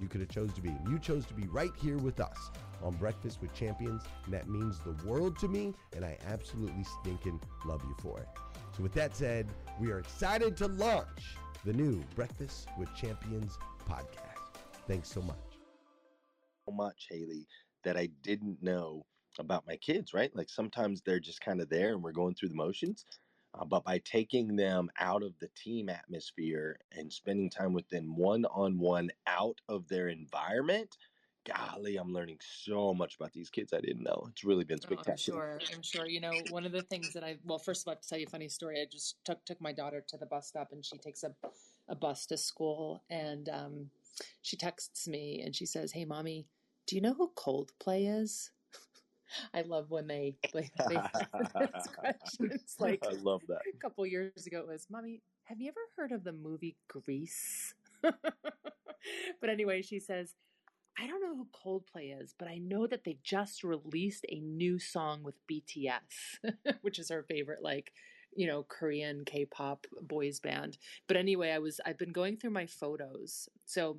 you could have chose to be. You chose to be right here with us on Breakfast with Champions, and that means the world to me, and I absolutely stinking love you for it. So with that said, we are excited to launch the new Breakfast with Champions podcast. Thanks so much. So much, Haley, that I didn't know about my kids, right? Like sometimes they're just kind of there and we're going through the motions. Uh, but by taking them out of the team atmosphere and spending time with them one on one out of their environment, golly, I'm learning so much about these kids I didn't know. It's really been Oh, I'm spectacular. sure. I'm sure. You know, one of the things that I well, first of all, to tell you a funny story, I just took took my daughter to the bus stop, and she takes a a bus to school, and um, she texts me, and she says, "Hey, mommy, do you know who Coldplay is?" I love when they they, they ask questions. Like I love that. a couple years ago, it was, "Mommy, have you ever heard of the movie Grease?" but anyway, she says, I don't know who Coldplay is, but I know that they just released a new song with BTS, which is her favorite, like, you know, Korean K-pop boys band. But anyway, I was I've been going through my photos. So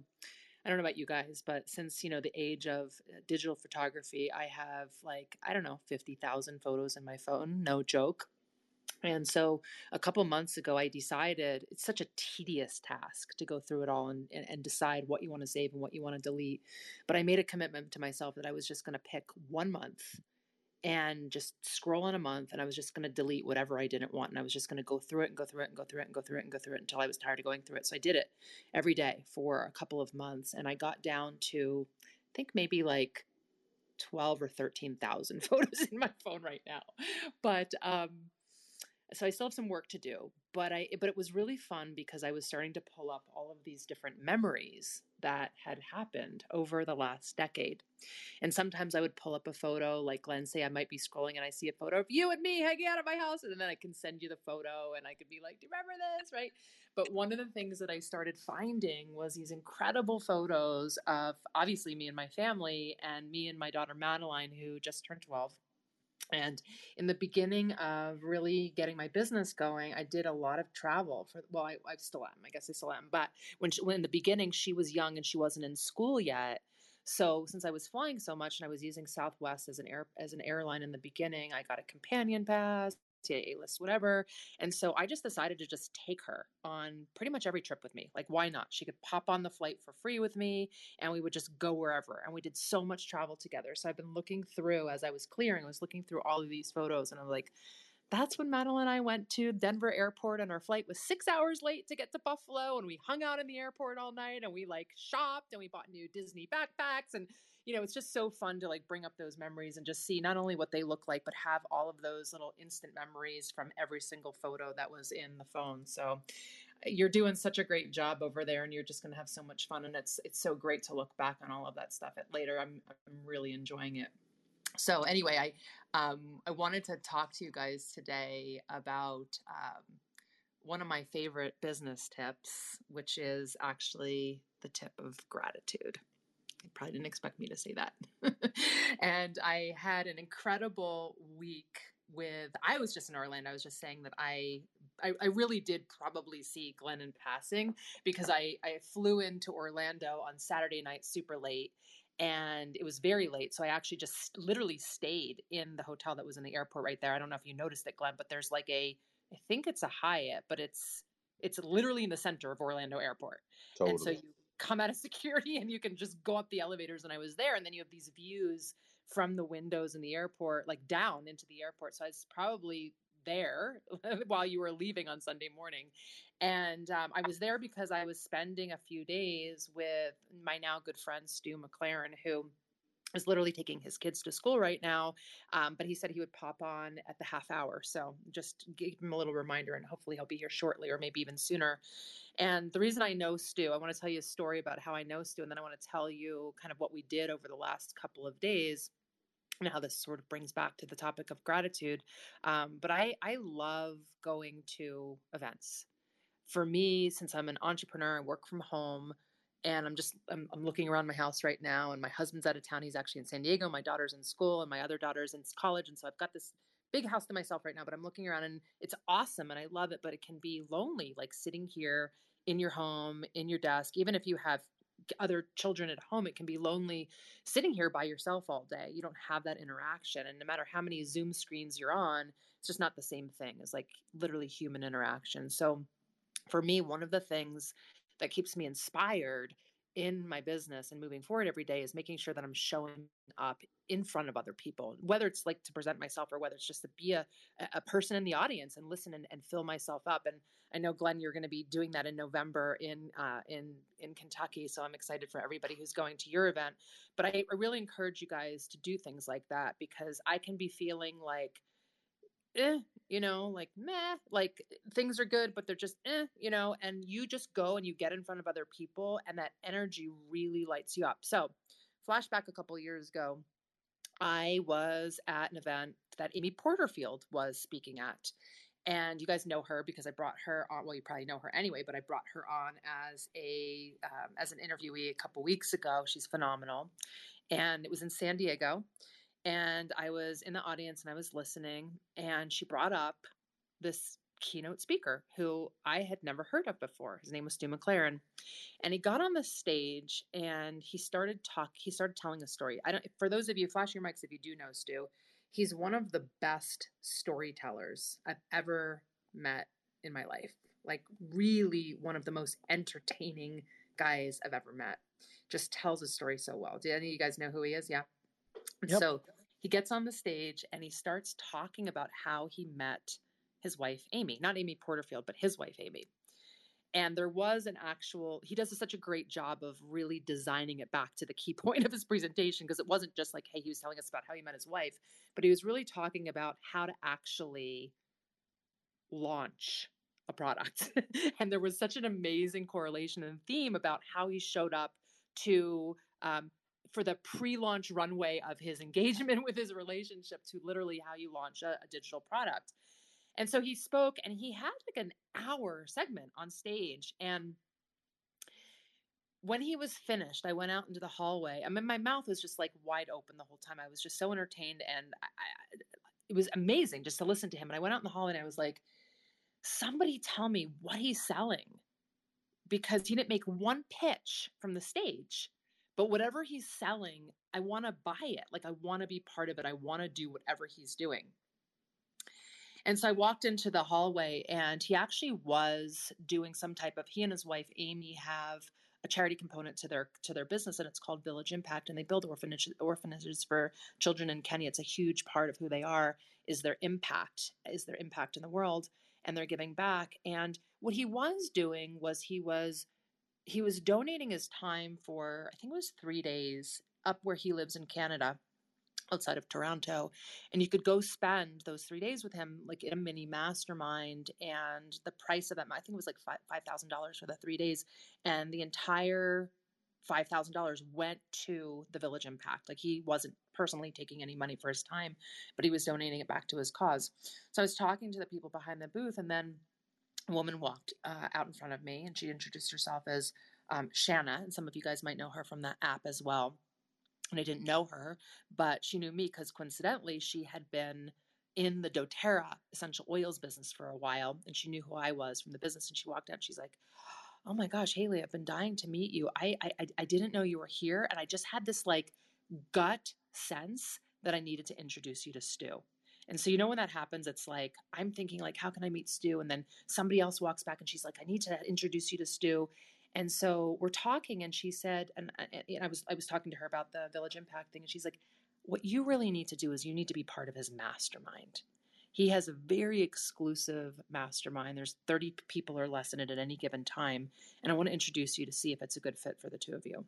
I don't know about you guys, but since, you know, the age of uh, digital photography, I have like, I don't know, 50,000 photos in my phone, no joke. And so a couple months ago, I decided it's such a tedious task to go through it all and, and, and decide what you want to save and what you want to delete. But I made a commitment to myself that I was just going to pick one month and just scroll in a month and I was just going to delete whatever I didn't want and I was just going to go through it and go through it and go through it and go through it and go through it until I was tired of going through it. So I did it every day for a couple of months and I got down to I think maybe like 12 or 13,000 photos in my phone right now. But um so I still have some work to do, but I but it was really fun because I was starting to pull up all of these different memories that had happened over the last decade. And sometimes I would pull up a photo, like Glenn say I might be scrolling and I see a photo of you and me hanging out at my house, and then I can send you the photo and I could be like, Do you remember this? Right. But one of the things that I started finding was these incredible photos of obviously me and my family and me and my daughter Madeline, who just turned 12 and in the beginning of really getting my business going, I did a lot of travel for, well, I, I still am, I guess I still am. But when, she, when in the beginning, she was young and she wasn't in school yet. So since I was flying so much and I was using Southwest as an air, as an airline in the beginning, I got a companion pass A list, whatever. And so I just decided to just take her on pretty much every trip with me. Like, why not? She could pop on the flight for free with me and we would just go wherever. And we did so much travel together. So I've been looking through as I was clearing, I was looking through all of these photos and I'm like, that's when Madeline and I went to Denver airport and our flight was six hours late to get to Buffalo and we hung out in the airport all night and we like shopped and we bought new Disney backpacks and you know, it's just so fun to like bring up those memories and just see not only what they look like, but have all of those little instant memories from every single photo that was in the phone. So you're doing such a great job over there and you're just going to have so much fun. And it's, it's so great to look back on all of that stuff at later. I'm, I'm really enjoying it. So anyway, I, um, I wanted to talk to you guys today about, um, one of my favorite business tips, which is actually the tip of gratitude. Probably didn't expect me to say that. and I had an incredible week with I was just in Orlando. I was just saying that I I, I, really did probably see Glenn in passing because I, I flew into Orlando on Saturday night super late and it was very late. So I actually just literally stayed in the hotel that was in the airport right there. I don't know if you noticed it, Glenn, but there's like a I think it's a Hyatt, but it's it's literally in the center of Orlando Airport. Totally. And so you come out of security and you can just go up the elevators and I was there and then you have these views from the windows in the airport like down into the airport. So I was probably there while you were leaving on Sunday morning. And um, I was there because I was spending a few days with my now good friend Stu McLaren who is literally taking his kids to school right now. Um, but he said he would pop on at the half hour. So just give him a little reminder and hopefully he'll be here shortly or maybe even sooner. And the reason I know Stu, I want to tell you a story about how I know Stu, and then I want to tell you kind of what we did over the last couple of days and how this sort of brings back to the topic of gratitude. Um, but I, I love going to events. For me, since I'm an entrepreneur, I work from home and I'm just I'm, I'm, looking around my house right now, and my husband's out of town. He's actually in San Diego. My daughter's in school, and my other daughter's in college, and so I've got this big house to myself right now. But I'm looking around, and it's awesome, and I love it. But it can be lonely, like sitting here in your home, in your desk, even if you have other children at home it can be lonely sitting here by yourself all day you don't have that interaction and no matter how many zoom screens you're on it's just not the same thing as like literally human interaction so for me one of the things that keeps me inspired in my business and moving forward every day is making sure that I'm showing up in front of other people, whether it's like to present myself or whether it's just to be a, a person in the audience and listen and, and fill myself up. And I know Glenn, you're going to be doing that in November in uh, in in Kentucky, so I'm excited for everybody who's going to your event. But I, I really encourage you guys to do things like that because I can be feeling like eh, you know, like meh, like things are good, but they're just eh, you know, and you just go and you get in front of other people and that energy really lights you up. So, flashback a couple years ago, I was at an event that Amy Porterfield was speaking at. And you guys know her because I brought her on. Well, you probably know her anyway, but I brought her on as a um, as an interviewee a couple weeks ago. She's phenomenal, and it was in San Diego and I was in the audience and I was listening, and she brought up this keynote speaker who I had never heard of before. His name was Stu McLaren, and he got on the stage and he started talk. He started telling a story. I don't. For those of you, flash your mics if you do know Stu. He's one of the best storytellers I've ever met in my life. Like, really, one of the most entertaining guys I've ever met. Just tells his story so well. Do any of you guys know who he is? Yeah. Yep. So he gets on the stage and he starts talking about how he met his wife, Amy. Not Amy Porterfield, but his wife, Amy. And there was an actual, he does such a great job of really designing it back to the key point of his presentation because it wasn't just like, hey, he was telling us about how he met his wife, but he was really talking about how to actually launch a product. and there was such an amazing correlation and theme about how he showed up to um, for the pre-launch runway of his engagement with his relationship to literally how you launch a, a digital product. And so he spoke and he had like an hour segment on stage and when he was finished, I went out into the hallway. I mean, my mouth was just like wide open the whole time. I was just so entertained, and I, I, it was amazing just to listen to him. And I went out in the hallway, and I was like, "Somebody tell me what he's selling," because he didn't make one pitch from the stage. But whatever he's selling, I want to buy it. Like I want to be part of it. I want to do whatever he's doing. And so I walked into the hallway and he actually was doing some type of he and his wife Amy have a charity component to their to their business and it's called Village Impact and they build orphanages orphanages for children in Kenya. It's a huge part of who they are is their impact is their impact in the world and they're giving back and what he was doing was he was he was donating his time for I think it was 3 days up where he lives in Canada outside of Toronto. And you could go spend those three days with him, like in a mini mastermind. And the price of that, I think it was like $5,000 for the three days. And the entire $5,000 went to the Village Impact. Like he wasn't personally taking any money for his time, but he was donating it back to his cause. So I was talking to the people behind the booth, and then a woman walked uh, out in front of me and she introduced herself as um, Shanna. And some of you guys might know her from that app as well and I didn't know her, but she knew me because coincidentally she had been in the doTERRA essential oils business for a while and she knew who I was from the business and she walked out she's like oh my gosh Haley I've been dying to meet you I, I I didn't know you were here and I just had this like gut sense that I needed to introduce you to Stu and so you know when that happens it's like I'm thinking like how can I meet Stu and then somebody else walks back and she's like I need to introduce you to Stu and so we're talking, and she said, and, uh, and I was I was talking to her about the Village Impact thing, and she's like, "What you really need to do is you need to be part of his mastermind." He has a very exclusive mastermind. There's 30 people or less in it at any given time, and I want to introduce you to see if it's a good fit for the two of you.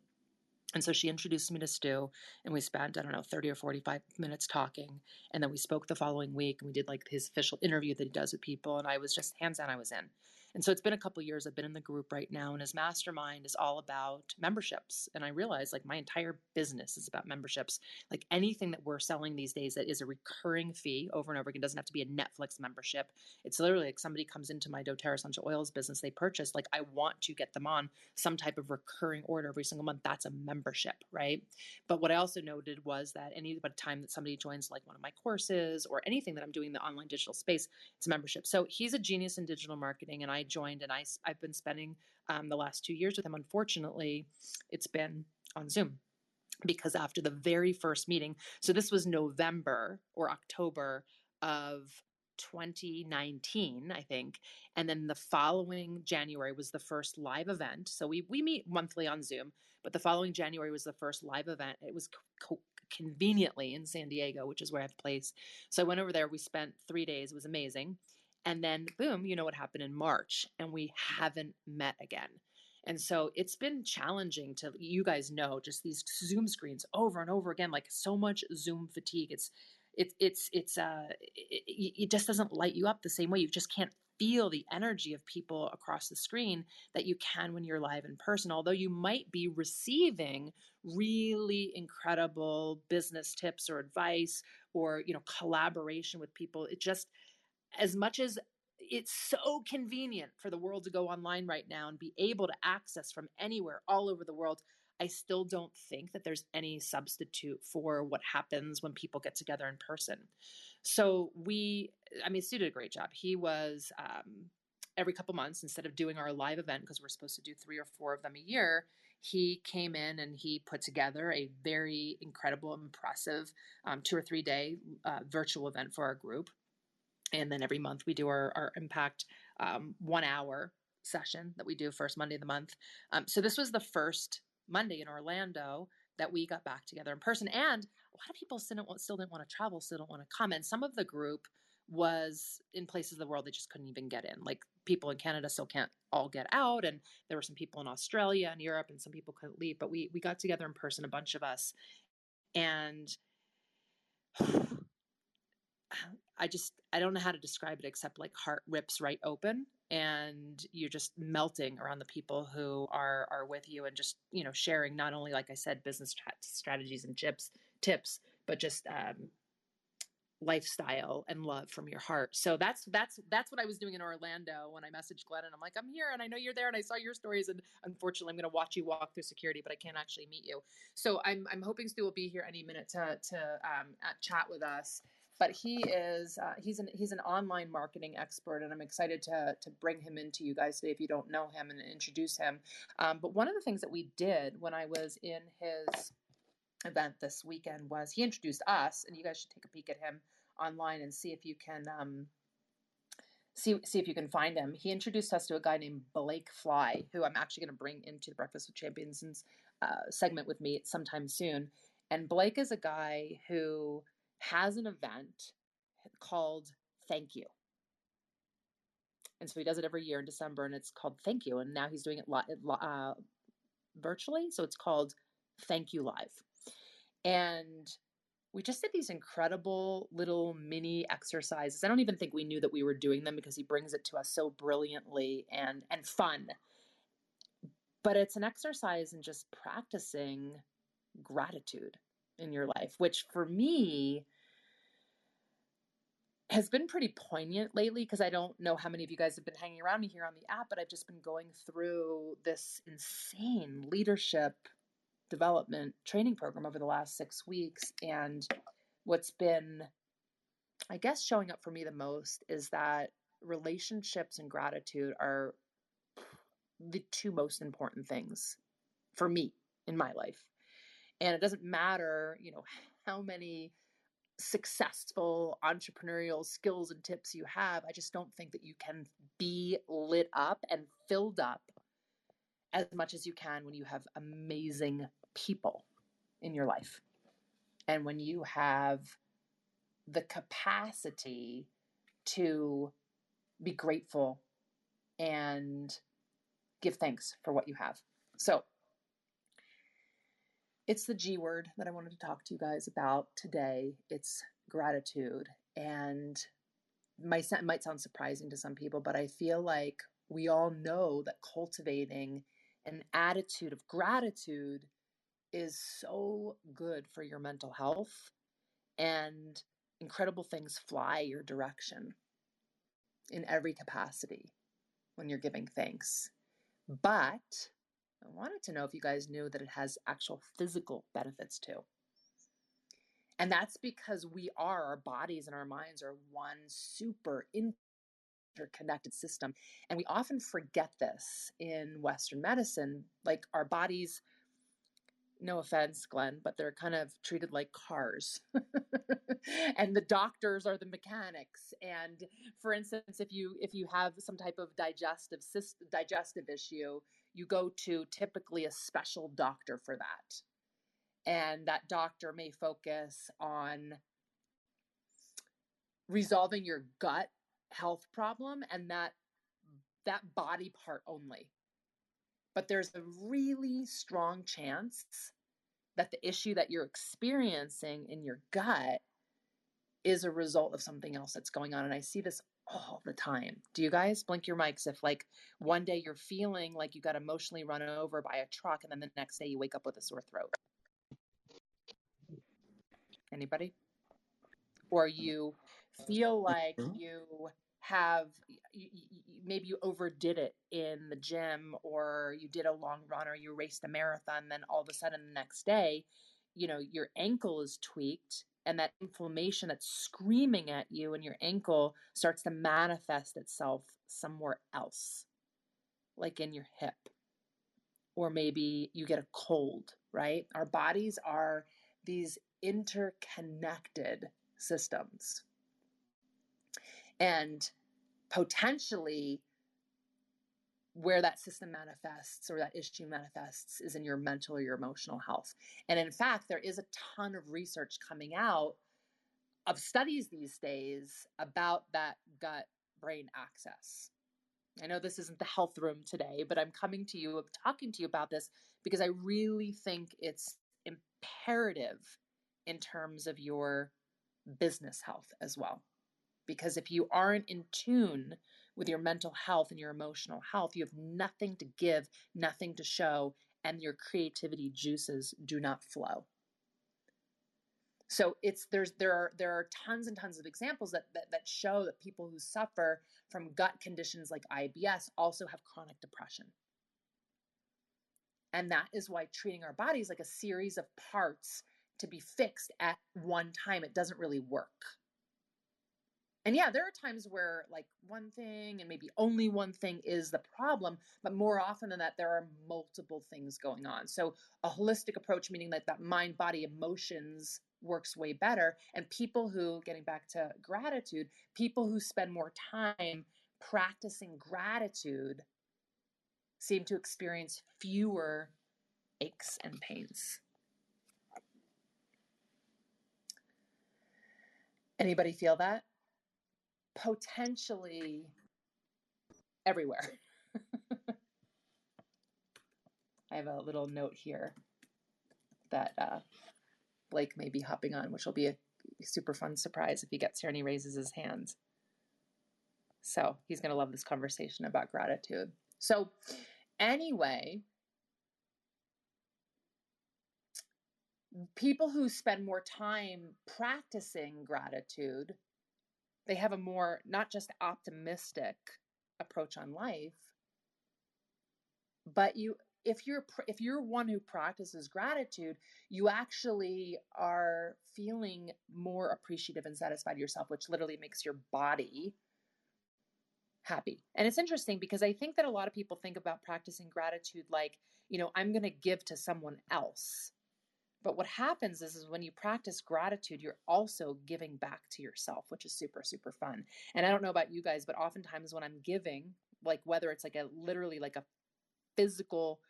And so she introduced me to Stu, and we spent, I don't know, 30 or 45 minutes talking. And then we spoke the following week, and we did like his official interview that he does with people. And I was just hands down, I was in. And so it's been a couple years I've been in the group right now, and his mastermind is all about memberships. And I realized like my entire business is about memberships. Like anything that we're selling these days that is a recurring fee over and over again doesn't have to be a Netflix membership. It's literally like somebody comes into my doTERRA essential oils business, they purchase, like I want to get them on some type of recurring order every single month. That's a membership, right? But what I also noted was that any time that somebody joins like one of my courses or anything that I'm doing in the online digital space, it's a membership. So he's a genius in digital marketing, and I joined, and I, I've been spending um, the last two years with him. Unfortunately, it's been on Zoom because after the very first meeting, so this was November or October of 2019, I think. And then the following January was the first live event. So we, we meet monthly on Zoom, but the following January was the first live event. It was co- conveniently in San Diego, which is where I have place. So I went over there. We spent three days. It was amazing. And then, boom, you know what happened in March, and we haven't met again. And so it's been challenging to, you guys know, just these Zoom screens over and over again, like so much Zoom fatigue. It's, it's, it's, it's, uh, it, it just doesn't light you up the same way. You just can't feel the energy of people across the screen that you can when you're live in person. Although you might be receiving really incredible business tips or advice or, you know, collaboration with people, it just, as much as it's so convenient for the world to go online right now and be able to access from anywhere all over the world i still don't think that there's any substitute for what happens when people get together in person so we i mean stu did a great job he was um, every couple months instead of doing our live event because we're supposed to do three or four of them a year he came in and he put together a very incredible, impressive um, two or three day uh, virtual event for our group. And then every month we do our, our impact um, one hour session that we do first Monday of the month. Um, so this was the first Monday in Orlando that we got back together in person. And a lot of people still didn't, still didn't want to travel, still don't want to come. And some of the group was in places of the world they just couldn't even get in. Like people in Canada still can't all get out, and there were some people in Australia and Europe, and some people couldn't leave. But we we got together in person, a bunch of us, and I just I don't know how to describe it except like heart rips right open and you're just melting around the people who are are with you and just you know sharing not only like I said business strategies and tips tips but just um, lifestyle and love from your heart. So that's that's that's what I was doing in Orlando when I messaged Glenn and I'm like, I'm here and I know you're there and I saw your stories and unfortunately I'm gonna watch you walk through security, but I can't actually meet you. So I'm I'm hoping Stu will be here any minute to to um, chat with us. But he is uh, he's an he's an online marketing expert, and I'm excited to to bring him into you guys today if you don't know him and introduce him. Um, but one of the things that we did when I was in his event this weekend was he introduced us, and you guys should take a peek at him online and see if you can um, see see if you can find him. He introduced us to a guy named Blake Fly, who I'm actually going to bring into the Breakfast with Champions uh, segment with me sometime soon. And Blake is a guy who has an event called Thank You. And so he does it every year in December, and it's called Thank You. And now he's doing it uh, virtually, so it's called Thank You Live. And we just did these incredible little mini exercises. I don't even think we knew that we were doing them because he brings it to us so brilliantly and and fun. But it's an exercise in just practicing gratitude in your life, which for me has been pretty poignant lately because I don't know how many of you guys have been hanging around me here on the app, but I've just been going through this insane leadership development training program over the last six weeks. And what's been, I guess, showing up for me the most is that relationships and gratitude are the two most important things for me in my life. And it doesn't matter, you know, how many successful entrepreneurial skills and tips you have. I just don't think that you can be lit up and filled up as much as you can when you have amazing people in your life. And when you have the capacity to be grateful and give thanks for what you have. So, it's the G word that I wanted to talk to you guys about today. It's gratitude. And might, might sound surprising to some people, but I feel like we all know that cultivating an attitude of gratitude is so good for your mental health and incredible things fly your direction in every capacity when you're giving thanks. But I wanted to know if you guys knew that it has actual physical benefits too. And that's because we are, our bodies and our minds are one super interconnected system. And we often forget this in Western medicine. Like our bodies, no offense, Glenn, but they're kind of treated like cars. and the doctors are the mechanics. And for instance, if you if you have some type of digestive system, digestive issue, you go to typically a special doctor for that. And that doctor may focus on resolving your gut health problem and that that body part only. But there's a really strong chance that the issue that you're experiencing in your gut is a result of something else that's going on. And I see this all the time. Do you guys blink your mics if like one day you're feeling like you got emotionally run over by a truck and then the next day you wake up with a sore throat? Anybody? Or you feel like you have you, maybe you overdid it in the gym or you did a long run or you raced a marathon then all of a sudden the next day you know your ankle is tweaked and that inflammation that's screaming at you in your ankle starts to manifest itself somewhere else like in your hip or maybe you get a cold, right? Our bodies are these interconnected systems. And potentially, where that system manifests or that issue manifests is in your mental or your emotional health. And in fact, there is a ton of research coming out of studies these days about that gut brain axis. I know this isn't the health room today, but I'm coming to you, I'm talking to you about this because I really think it's imperative in terms of your business health as well. Because if you aren't in tune with your mental health and your emotional health, you have nothing to give, nothing to show, and your creativity juices do not flow. So it's there's there are there are tons and tons of examples that, that that show that people who suffer from gut conditions like IBS also have chronic depression. And that is why treating our bodies like a series of parts to be fixed at one time, it doesn't really work. And yeah, there are times where like one thing and maybe only one thing is the problem, but more often than that, there are multiple things going on. So a holistic approach, meaning like that mind, body, emotions works way better. And people who, getting back to gratitude, people who spend more time practicing gratitude seem to experience fewer aches and pains. Anybody feel that? Potentially everywhere. I have a little note here that uh, Blake may be hopping on, which will be a super fun surprise if he gets here and he raises his hands. So he's going to love this conversation about gratitude. So, anyway, people who spend more time practicing gratitude, they have a more not just optimistic approach on life, but you if you're if you're one who practices gratitude you actually are feeling more appreciative and satisfied yourself which literally makes your body happy. And it's interesting because i think that a lot of people think about practicing gratitude like you know i'm going to give to someone else but what happens is, is when you practice gratitude you're also giving back to yourself which is super super fun and i don't know about you guys but oftentimes when i'm giving like whether it's like a literally like a physical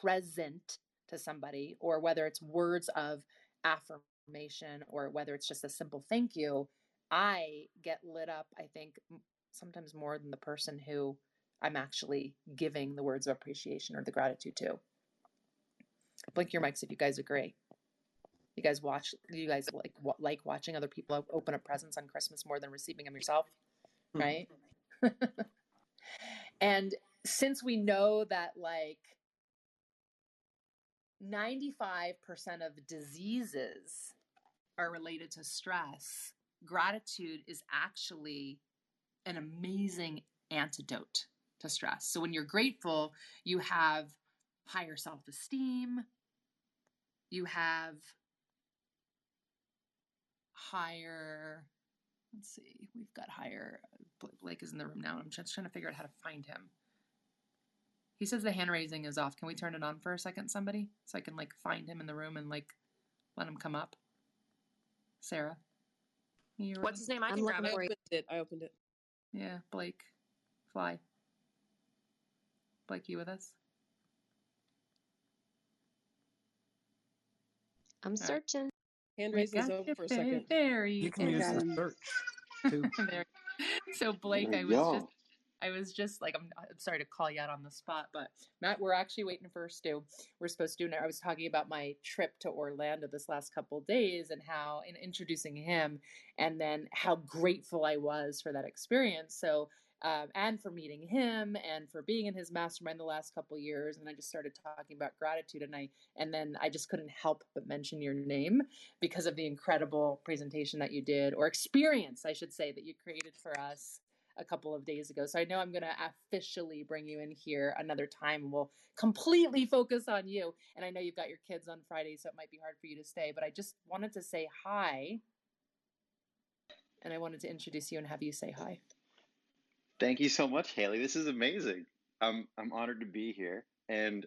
present to somebody or whether it's words of affirmation or whether it's just a simple thank you, I get lit up, I think, sometimes more than the person who I'm actually giving the words of appreciation or the gratitude to. Blink your mics if you guys agree. You guys watch. You guys like like watching other people open up presents on Christmas more than receiving them yourself, hmm. right? and since we know that like 95% of diseases are related to stress, gratitude is actually an amazing antidote to stress. So when you're grateful, you have higher self esteem, you have higher, let's see, we've got higher, Blake is in the room now. I'm just trying to figure out how to find him. He says the hand raising is off. Can we turn it on for a second, somebody? So I can like find him in the room and like let him come up. Sarah. What's his name? I can grab it. I opened it. I opened it. Yeah, Blake. Fly. Blake, you with us? I'm searching. Hand raise is over for a second. There you, you can use the search. Too. so Blake, I was go. just I was just like, I'm, I'm, sorry to call you out on the spot, but Matt, we're actually waiting for Stu. We're supposed to do. I was talking about my trip to Orlando this last couple days and how in introducing him, and then how grateful I was for that experience. So. Um, and for meeting him and for being in his mastermind the last couple years and i just started talking about gratitude and i and then i just couldn't help but mention your name because of the incredible presentation that you did or experience i should say that you created for us a couple of days ago. So I know I'm going to officially bring you in here another time. We'll completely focus on you. And I know you've got your kids on Friday, so it might be hard for you to stay, but I just wanted to say hi. And I wanted to introduce you and have you say hi. Thank you so much, Haley. This is amazing. I'm I'm honored to be here. And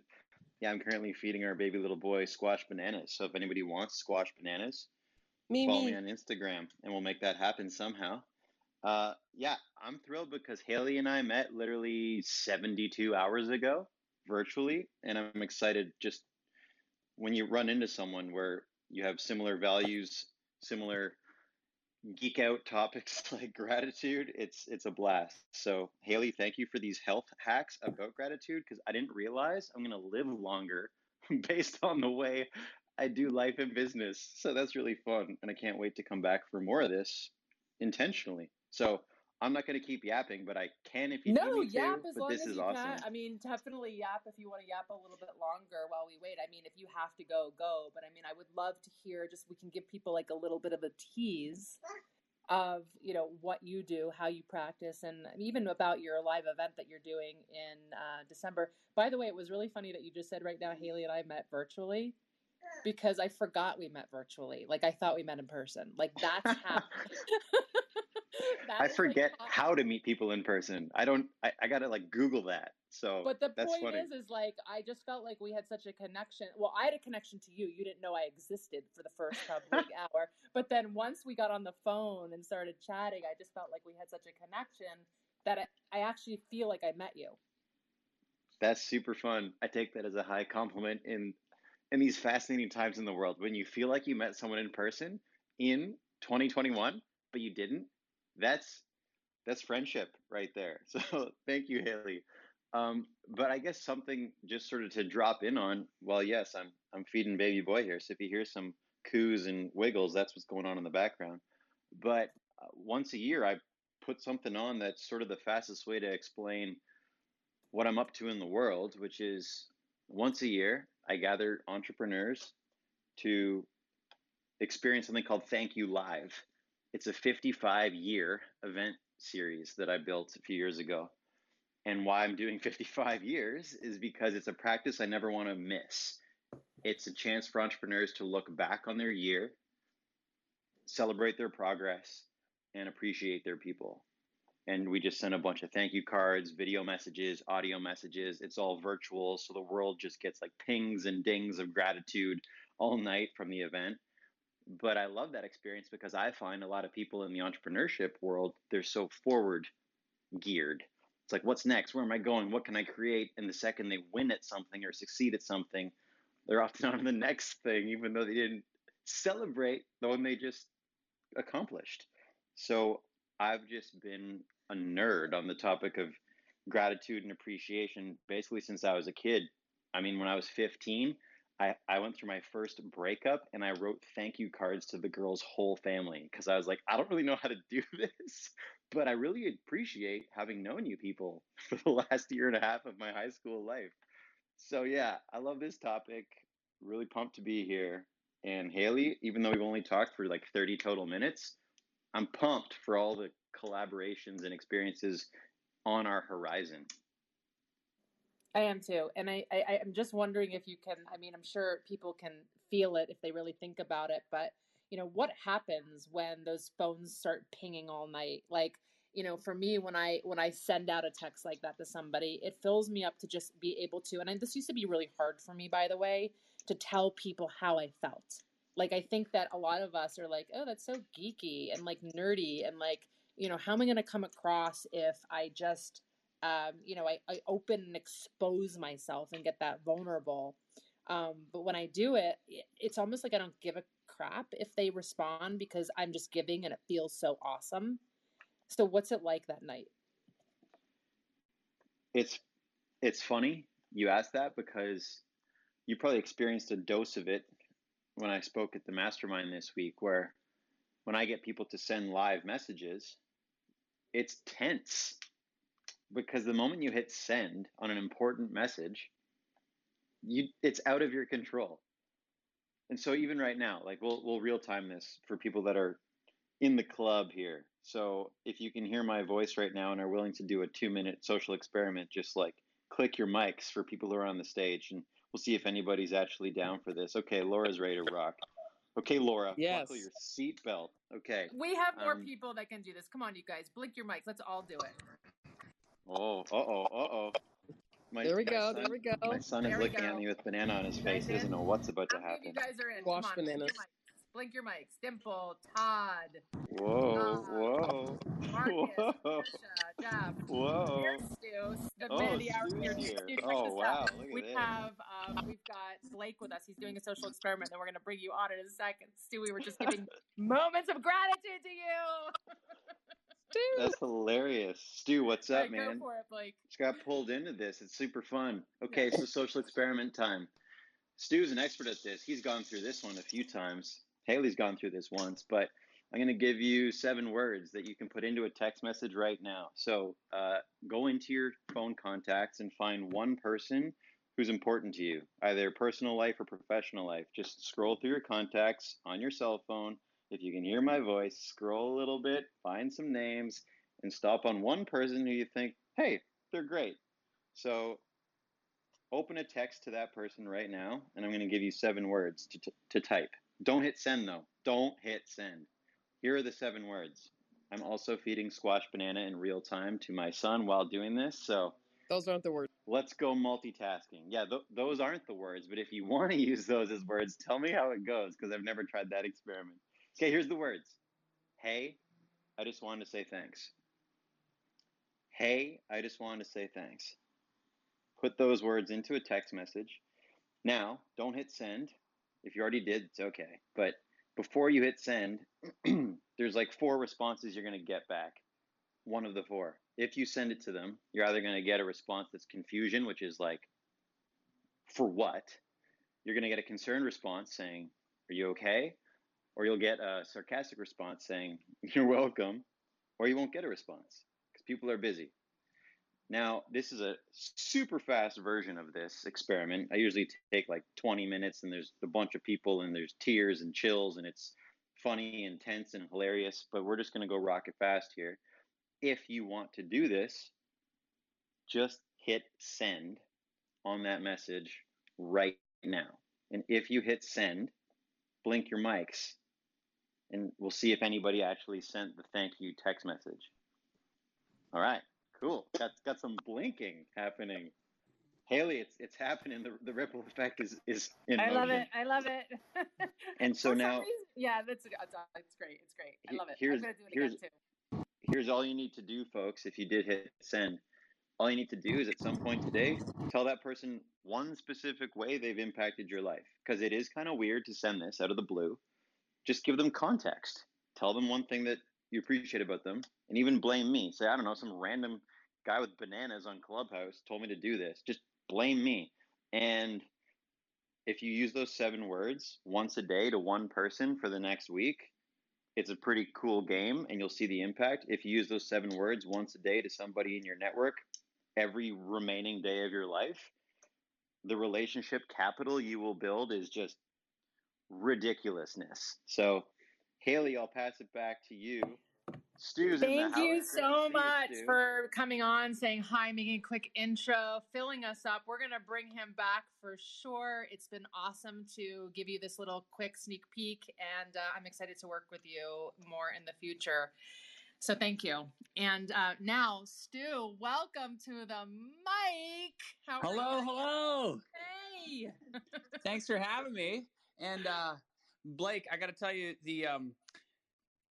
yeah, I'm currently feeding our baby little boy squash bananas. So if anybody wants squash bananas, Me, follow me. me on Instagram and we'll make that happen somehow. Uh, yeah, I'm thrilled because Haley and I met literally 72 hours ago virtually. And I'm excited just when you run into someone where you have similar values, similar geek out topics like gratitude, it's it's a blast. So Haley, thank you for these health hacks about gratitude because I didn't realize I'm gonna live longer based on the way I do life and business. So that's really fun, and I can't wait to come back for more of this intentionally. So I'm not going to keep yapping, but I can if you No, need me to. yap as but long this as is you awesome. can. I mean, definitely yap if you want to yap a little bit longer while we wait. I mean, if you have to go, go. But I mean, I would love to hear just we can give people like a little bit of a tease of you know what you do, how you practice, and even about your live event that you're doing in uh, December. By the way, it was really funny that you just said right now Haley and I met virtually because I forgot we met virtually. Like I thought we met in person. Like that's how. I is, like, forget how to meet people in person. I don't. I, I gotta like Google that. So But the point funny. is, is like I just felt like we had such a connection. Well, I had a connection to you. You didn't know I existed for the first probably hour. But then once we got on the phone and started chatting, I just felt like we had such a connection that I, I actually feel like I met you. That's super fun. I take that as a high compliment in in these fascinating times in the world when you feel like you met someone in person in 2021, but you didn't. That's that's friendship right there. So thank you, Haley. Um, but I guess something just sort of to drop in on. Well, yes, I'm I'm feeding baby boy here, so if you hear some coos and wiggles, that's what's going on in the background. But uh, once a year, I put something on that's sort of the fastest way to explain what I'm up to in the world, which is once a year, I gather entrepreneurs to experience something called Thank You Live. It's a 55 year event series that I built a few years ago. And why I'm doing 55 years is because it's a practice I never want to miss. It's a chance for entrepreneurs to look back on their year, celebrate their progress, and appreciate their people and we just send a bunch of thank you cards, video messages, audio messages. It's all virtual, so the world just gets like pings and dings of gratitude all night from the event. But I love that experience because I find a lot of people in the entrepreneurship world, they're so forward geared. It's like, what's next? Where am I going? What can I create? And the second they win at something or succeed at something, they're often on the next thing, even though they didn't celebrate the one they just accomplished. So I've just been a nerd on the topic of gratitude and appreciation basically since I was a kid. I mean, when I was 15, I, I went through my first breakup and I wrote thank you cards to the girl's whole family because I was like, I don't really know how to do this, but I really appreciate having known you people for the last year and a half of my high school life. So, yeah, I love this topic. Really pumped to be here. And Haley, even though we've only talked for like 30 total minutes, I'm pumped for all the collaborations and experiences on our horizon. I am too, and I, I I'm just wondering if you can. I mean, I'm sure people can feel it if they really think about it, but you know, what happens when those phones start pinging all night? Like, you know, for me, when I when I send out a text like that to somebody, it fills me up to just be able to. And I, this used to be really hard for me, by the way, to tell people how I felt. Like, I think that a lot of us are like, oh, that's so geeky and like nerdy, and like, you know, how am I going to come across if I just um, you know, I, I open and expose myself and get that vulnerable. Um, but when I do it, it's almost like I don't give a crap if they respond because I'm just giving and it feels so awesome. So what's it like that night? It's it's funny you asked that because you probably experienced a dose of it when I spoke at the mastermind this week where when I get people to send live messages, it's tense because the moment you hit send on an important message, you it's out of your control. And so even right now, like we'll we'll real time this for people that are in the club here. So if you can hear my voice right now and are willing to do a two minute social experiment, just like click your mics for people who are on the stage and we'll see if anybody's actually down for this. Okay, Laura's ready to rock. Okay, Laura, Yes. buckle your seatbelt. Okay. We have more Um, people that can do this. Come on, you guys, blink your mics. Let's all do it. Oh, uh oh, uh oh. My, There we go. son- There we go. My son is There we looking at me with banana on his face. He doesn't know what's about to How many of you guys are in? Wash on, bananas. Blink your mics. Blink your mics. Dimple, Todd, Whoa, Uh, whoa, Marcus, whoa, Trisha, Jeff. whoa. Here's Stu. The Oh, man of the hour Stu's here. here. Stu, Oh, wow, look at We this. have um, we've got Blake with us. He's doing a social experiment that we're going to bring you on in a second. Stu, we were just giving moments of gratitude to you. That's hilarious. Stu, what's up, right, man? Go for it, Blake. Just got pulled into this. It's super fun. Okay, so social experiment time. Stu's an expert at this. He's gone through this one a few times. Haley's gone through this once, but I'm going to give you seven words that you can put into a text message right now. So uh, go into your phone contacts and find one person who's important to you, either personal life or professional life. Just scroll through your contacts on your cell phone. If you can hear my voice, scroll a little bit, find some names, and stop on one person who you think, hey, they're great. So open a text to that person right now, and I'm going to give you seven words to, t- to type. Don't hit send, though. Don't hit send. Here are the seven words. I'm also feeding squash banana in real time to my son while doing this, so Those aren't the words. let's go multitasking. Yeah, th- those aren't the words, but if you want to use those as words, tell me how it goes because I've never tried that experiment. Okay, here's the words. Hey, I just wanted to say thanks. Hey, I just wanted to say thanks. Put those words into a text message. Now, don't hit send. If you already did, it's okay. But before you hit send, there's like four responses you're going to get back. One of the four. If you send it to them, you're either going to get a response that's confusion, which is like, for what? You're going to get a concerned response saying, Are you okay? Or you'll get a sarcastic response saying, You're welcome. Or you won't get a response because people are busy. Now, this is a super fast version of this experiment. I usually take like 20 minutes, and there's a bunch of people, and there's tears and chills, and it's funny and tense and hilarious. But we're just going to go rocket fast here. If you want to do this, just hit send on that message right now. And if you hit send, blink your mics, and we'll see if anybody actually sent the thank you text message. All right, cool. Got got some blinking happening. Haley, it's it's happening. The, the ripple effect is is in I motion. love it. I love it. And so now- reason- yeah, that's it's, uh, it's great. It's great. I love it. here's- I'm gonna do it here's-. Here's all you need to do, folks. If you did hit send, all you need to do is at some point today tell that person one specific way they've impacted your life. Because it is kind of weird to send this out of the blue. Just give them context. Tell them one thing that you appreciate about them, and even blame me. Say, I don't know, some random guy with bananas on Clubhouse told me to do this. Just blame me. And if you use those seven words once a day to one person for the next week, it's a pretty cool game and you'll see the impact. If you use those seven words once a day to somebody in your network every remaining day of your life, the relationship capital you will build is just ridiculousness. So, Haley, I'll pass it back to you. Stu's in the Thank house. you so much Stu. for coming on, saying hi, making a quick intro, filling us up. We're going to bring him back for sure. It's been awesome to give you this little quick sneak peek, and uh, I'm excited to work with you more in the future. So thank you. And uh, now, Stu, welcome to the mic. How are Hello, you? hello. Hey. Thanks for having me. And uh, Blake, I got to tell you, the um,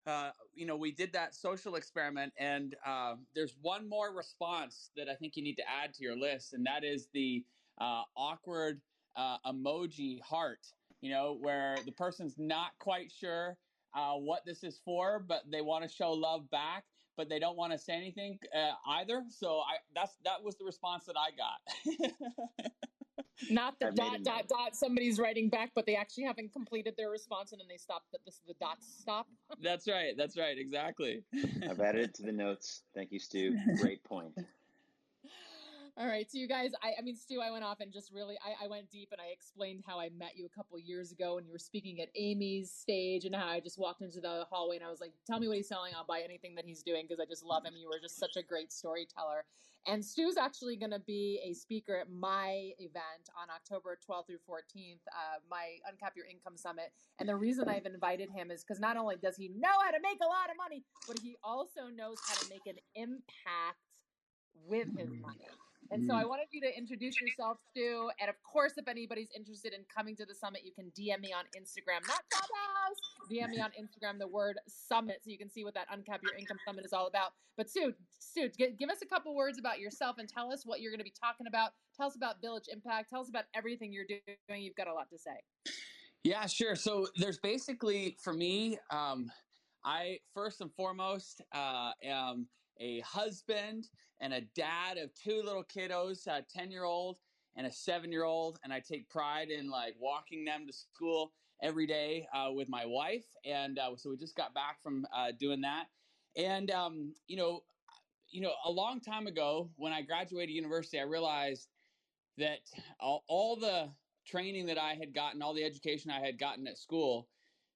uh, you know, we did that social experiment, and uh, there's one more response that I think you need to add to your list, and that is the uh, awkward uh, emoji heart. You know, where the person's not quite sure uh, what this is for, but they want to show love back, but they don't want to say anything uh, either. So I that's that was the response that I got. Not the I've made dot a dot note. dot somebody's writing back, but they actually haven't completed their response and then they stop. The, this the dots stop. that's right. That's right. Exactly. I've added it to the notes. Thank you, Stu. Great point. All right, so you guys, I, I mean, Stu, I went off and just really, I, I went deep and I explained how I met you a couple years ago and you were speaking at Amy's stage and how I just walked into the hallway and I was like, tell me what he's selling. I'll buy anything that he's doing because I just love him. You were just such a great storyteller. And Stu's actually going to be a speaker at my event on October 12th through 14th, uh, my Uncap Your Income Summit. And the reason I've invited him is because not only does he know how to make a lot of money, but he also knows how to make an impact with his money. And so I wanted you to introduce yourself, Stu. And of course, if anybody's interested in coming to the summit, you can DM me on Instagram, not Clubhouse. DM me on Instagram the word summit so you can see what that Uncap Your Income Summit is all about. But Stu, Stu, give us a couple words about yourself and tell us what you're going to be talking about. Tell us about Village Impact. Tell us about everything you're doing. You've got a lot to say. Yeah, sure. So there's basically, for me, um, I first and foremost uh, am a husband and a dad of two little kiddos, a 10 year old and a seven year old. And I take pride in like walking them to school every day uh, with my wife. And uh, so we just got back from uh, doing that. And, um, you know, you know, a long time ago when I graduated university, I realized that all, all the training that I had gotten, all the education I had gotten at school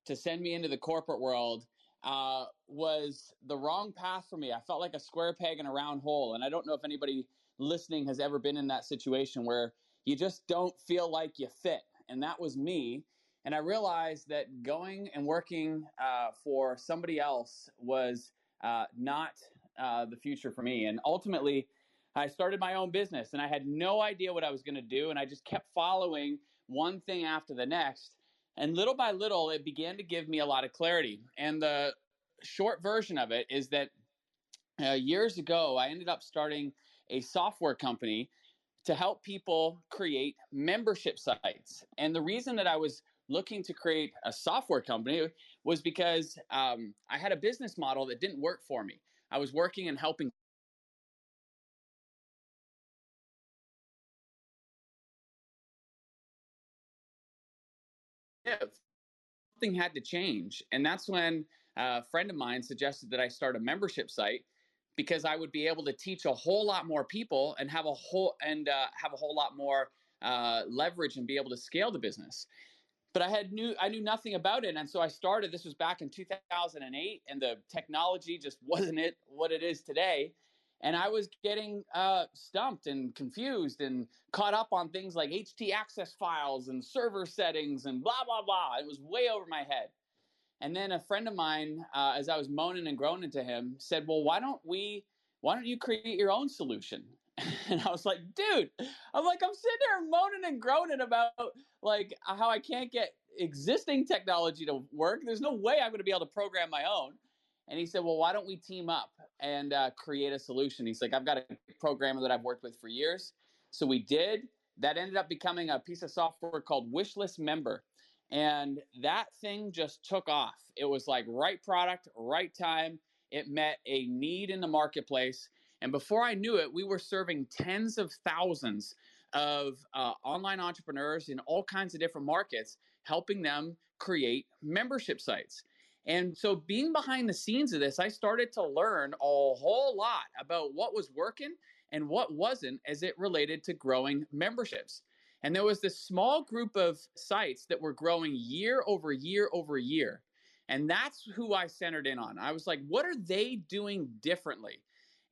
to send me into the corporate world uh, was the wrong path for me. I felt like a square peg in a round hole. And I don't know if anybody listening has ever been in that situation where you just don't feel like you fit. And that was me. And I realized that going and working uh, for somebody else was uh, not uh, the future for me. And ultimately, I started my own business and I had no idea what I was going to do. And I just kept following one thing after the next. And little by little, it began to give me a lot of clarity. And the short version of it is that uh, years ago, I ended up starting a software company to help people create membership sites. And the reason that I was looking to create a software company was because um, I had a business model that didn't work for me. I was working and helping something had to change. And that's when a friend of mine suggested that I start a membership site because I would be able to teach a whole lot more people and have a whole and uh, have a whole lot more uh, leverage and be able to scale the business. But I had knew I knew nothing about it, and so I started. This was back in 2008, and the technology just wasn't it what it is today and I was getting uh, stumped and confused and caught up on things like htaccess files and server settings and blah blah blah. It was way over my head. And then a friend of mine, uh, as I was moaning and groaning to him, said, "Well, why don't we? Why don't you create your own solution?" And I was like, "Dude, I'm like I'm sitting there moaning and groaning about like how I can't get existing technology to work. There's no way I'm going to be able to program my own." And he said, Well, why don't we team up and uh, create a solution? He's like, I've got a programmer that I've worked with for years. So we did. That ended up becoming a piece of software called Wishlist Member. And that thing just took off. It was like right product, right time. It met a need in the marketplace. And before I knew it, we were serving tens of thousands of uh, online entrepreneurs in all kinds of different markets, helping them create membership sites. And so, being behind the scenes of this, I started to learn a whole lot about what was working and what wasn't as it related to growing memberships. And there was this small group of sites that were growing year over year over year. And that's who I centered in on. I was like, what are they doing differently?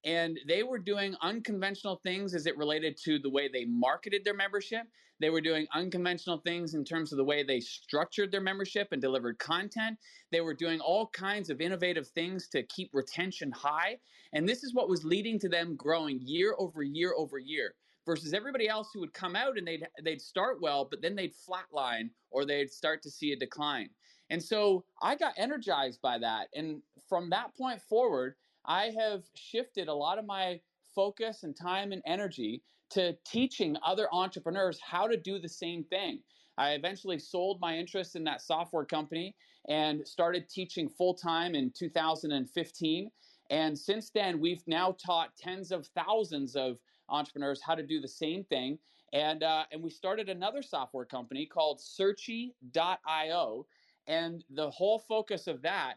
And they were doing unconventional things as it related to the way they marketed their membership. They were doing unconventional things in terms of the way they structured their membership and delivered content. They were doing all kinds of innovative things to keep retention high. And this is what was leading to them growing year over year over year versus everybody else who would come out and they'd they'd start well, but then they'd flatline or they'd start to see a decline. And so I got energized by that. And from that point forward, I have shifted a lot of my focus and time and energy to teaching other entrepreneurs how to do the same thing. I eventually sold my interest in that software company and started teaching full time in 2015. And since then, we've now taught tens of thousands of entrepreneurs how to do the same thing. And, uh, and we started another software company called Searchie.io. And the whole focus of that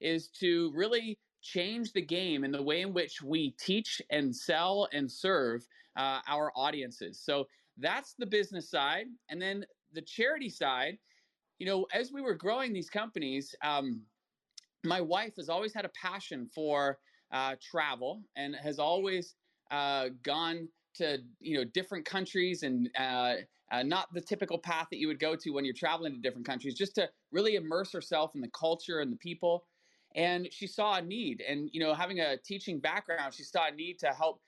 is to really change the game in the way in which we teach and sell and serve uh, our audiences. So that's the business side. And then the charity side, you know, as we were growing these companies, um, my wife has always had a passion for uh, travel and has always uh, gone to you know different countries and uh, uh, not the typical path that you would go to when you're traveling to different countries, just to really immerse herself in the culture and the people and she saw a need and you know having a teaching background she saw a need to help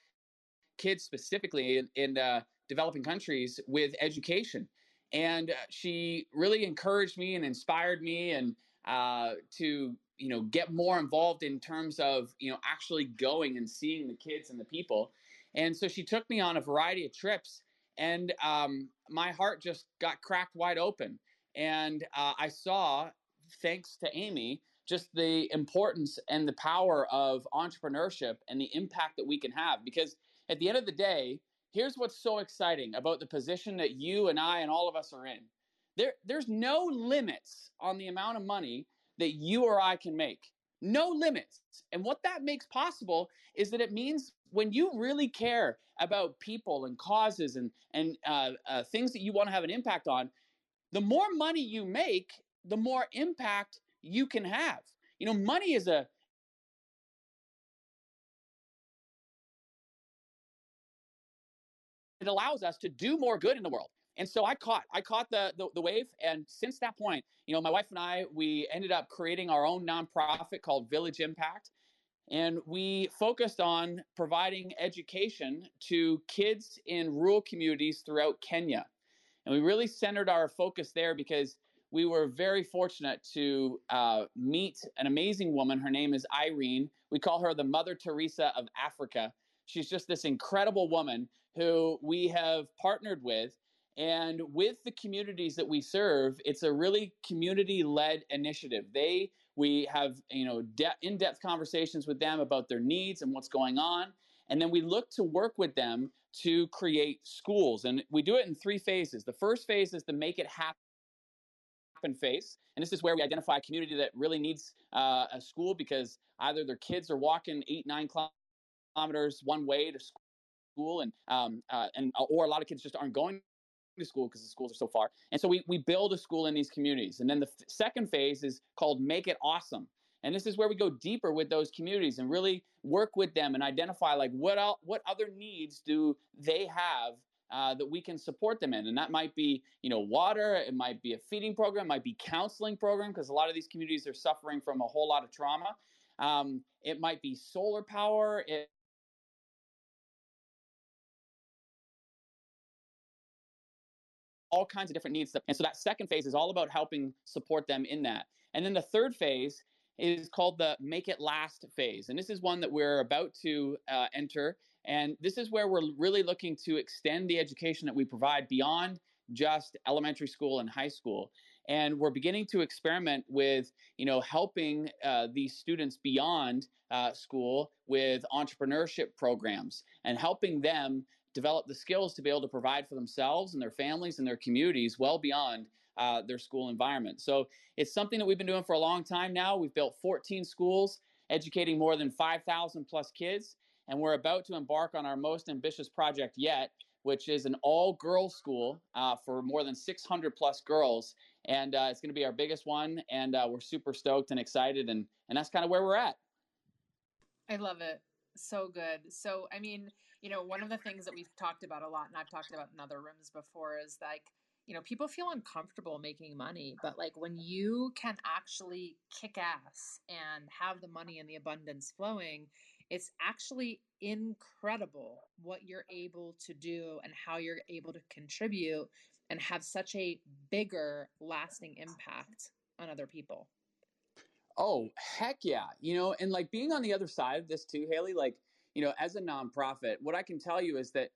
kids specifically in, in uh, developing countries with education. And uh, she really encouraged me and inspired me and uh, to you know get more involved in terms of you know actually going and seeing the kids and the people. And so she took me on a variety of trips, and um, my heart just got cracked wide open. And uh, I saw, thanks to Amy, just the importance and the power of entrepreneurship and the impact that we can have. Because at the end of the day, here's what's so exciting about the position that you and I and all of us are in. There, there's no limits on the amount of money that you or I can make. No limits. And what that makes possible is that it means when you really care about people and causes and, and uh, uh, things that you want to have an impact on, the more money you make, the more impact you can have. You know, money is a it allows us to do more good in the world. And so I caught I caught the, the, the wave, and since that point, you know, my wife and I we ended up creating our own nonprofit called Village Impact, and we focused on providing education to kids in rural communities throughout Kenya, and we really centered our focus there because we were very fortunate to uh, meet an amazing woman. Her name is Irene. We call her the Mother Teresa of Africa. She's just this incredible woman who we have partnered with. And with the communities that we serve, it's a really community-led initiative. They we have you know de- in-depth conversations with them about their needs and what's going on, and then we look to work with them to create schools. And we do it in three phases. The first phase is to make it happen phase. And this is where we identify a community that really needs uh, a school because either their kids are walking eight, nine kilometers one way to school, and um, uh, and uh, or a lot of kids just aren't going to school because the schools are so far. And so we we build a school in these communities. And then the f- second phase is called Make It Awesome. And this is where we go deeper with those communities and really work with them and identify like what el- what other needs do they have uh, that we can support them in. And that might be, you know, water, it might be a feeding program, might be counseling program, because a lot of these communities are suffering from a whole lot of trauma. Um, it might be solar power. It, all kinds of different needs. And so that second phase is all about helping support them in that. And then the third phase is called the make it last phase. And this is one that we're about to uh, enter. And this is where we're really looking to extend the education that we provide beyond just elementary school and high school. And we're beginning to experiment with, you know, helping uh, these students beyond uh, school with entrepreneurship programs and helping them develop the skills to be able to provide for themselves and their families and their communities well beyond uh, their school environment. So it's something that we've been doing for a long time now. We've built 14 schools, educating more than 5,000 plus kids, and we're about to embark on our most ambitious project yet, which is an all girls school uh, for more than 600 plus girls. And uh, it's going to be our biggest one, and uh, we're super stoked and excited, and, and that's kind of where we're at. I love it. So good. So, I mean, you know, one of the things that we've talked about a lot, and I've talked about in other rooms before, is like, you know, people feel uncomfortable making money, but like when you can actually kick ass and have the money and the abundance flowing, it's actually incredible what you're able to do and how you're able to contribute and have such a bigger lasting impact on other people. Oh, heck yeah. You know, and like being on the other side of this too, Haley, like, you know, as a nonprofit, what I can tell you is that,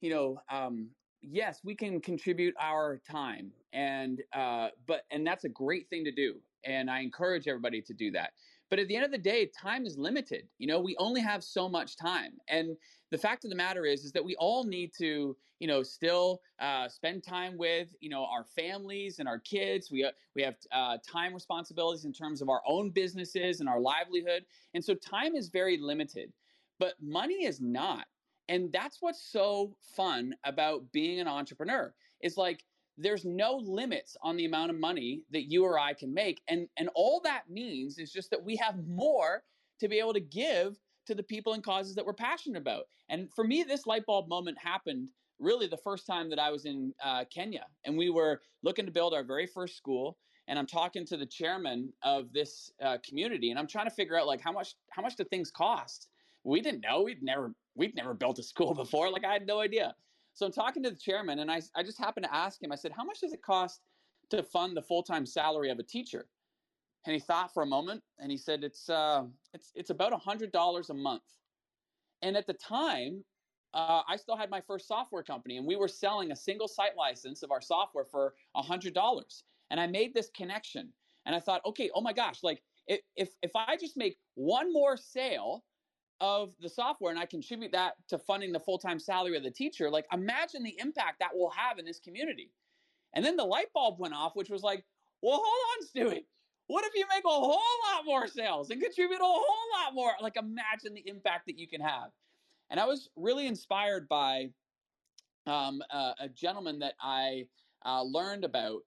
you know, um, yes, we can contribute our time and uh, but and that's a great thing to do. And I encourage everybody to do that. But at the end of the day, time is limited. You know, we only have so much time. And the fact of the matter is, is that we all need to, you know, still uh, spend time with, you know, our families and our kids. We, uh, we have uh, time responsibilities in terms of our own businesses and our livelihood. And so time is very limited. But money is not. And that's what's so fun about being an entrepreneur. Is like there's no limits on the amount of money that you or I can make. And, and all that means is just that we have more to be able to give to the people and causes that we're passionate about. And for me, this light bulb moment happened really the first time that I was in uh, Kenya. And we were looking to build our very first school. And I'm talking to the chairman of this uh, community, and I'm trying to figure out like how much how much do things cost we didn't know. We'd never we'd never built a school before. Like I had no idea. So I'm talking to the chairman, and I I just happened to ask him. I said, "How much does it cost to fund the full time salary of a teacher?" And he thought for a moment, and he said, "It's uh, it's it's about a hundred dollars a month." And at the time, uh, I still had my first software company, and we were selling a single site license of our software for a hundred dollars. And I made this connection, and I thought, okay, oh my gosh, like if if I just make one more sale of the software and I contribute that to funding the full time salary of the teacher, like imagine the impact that will have in this community. And then the light bulb went off, which was like, well, hold on, Stewie. What if you make a whole lot more sales and contribute a whole lot more? Like, imagine the impact that you can have. And I was really inspired by um, uh, a gentleman that I uh, learned about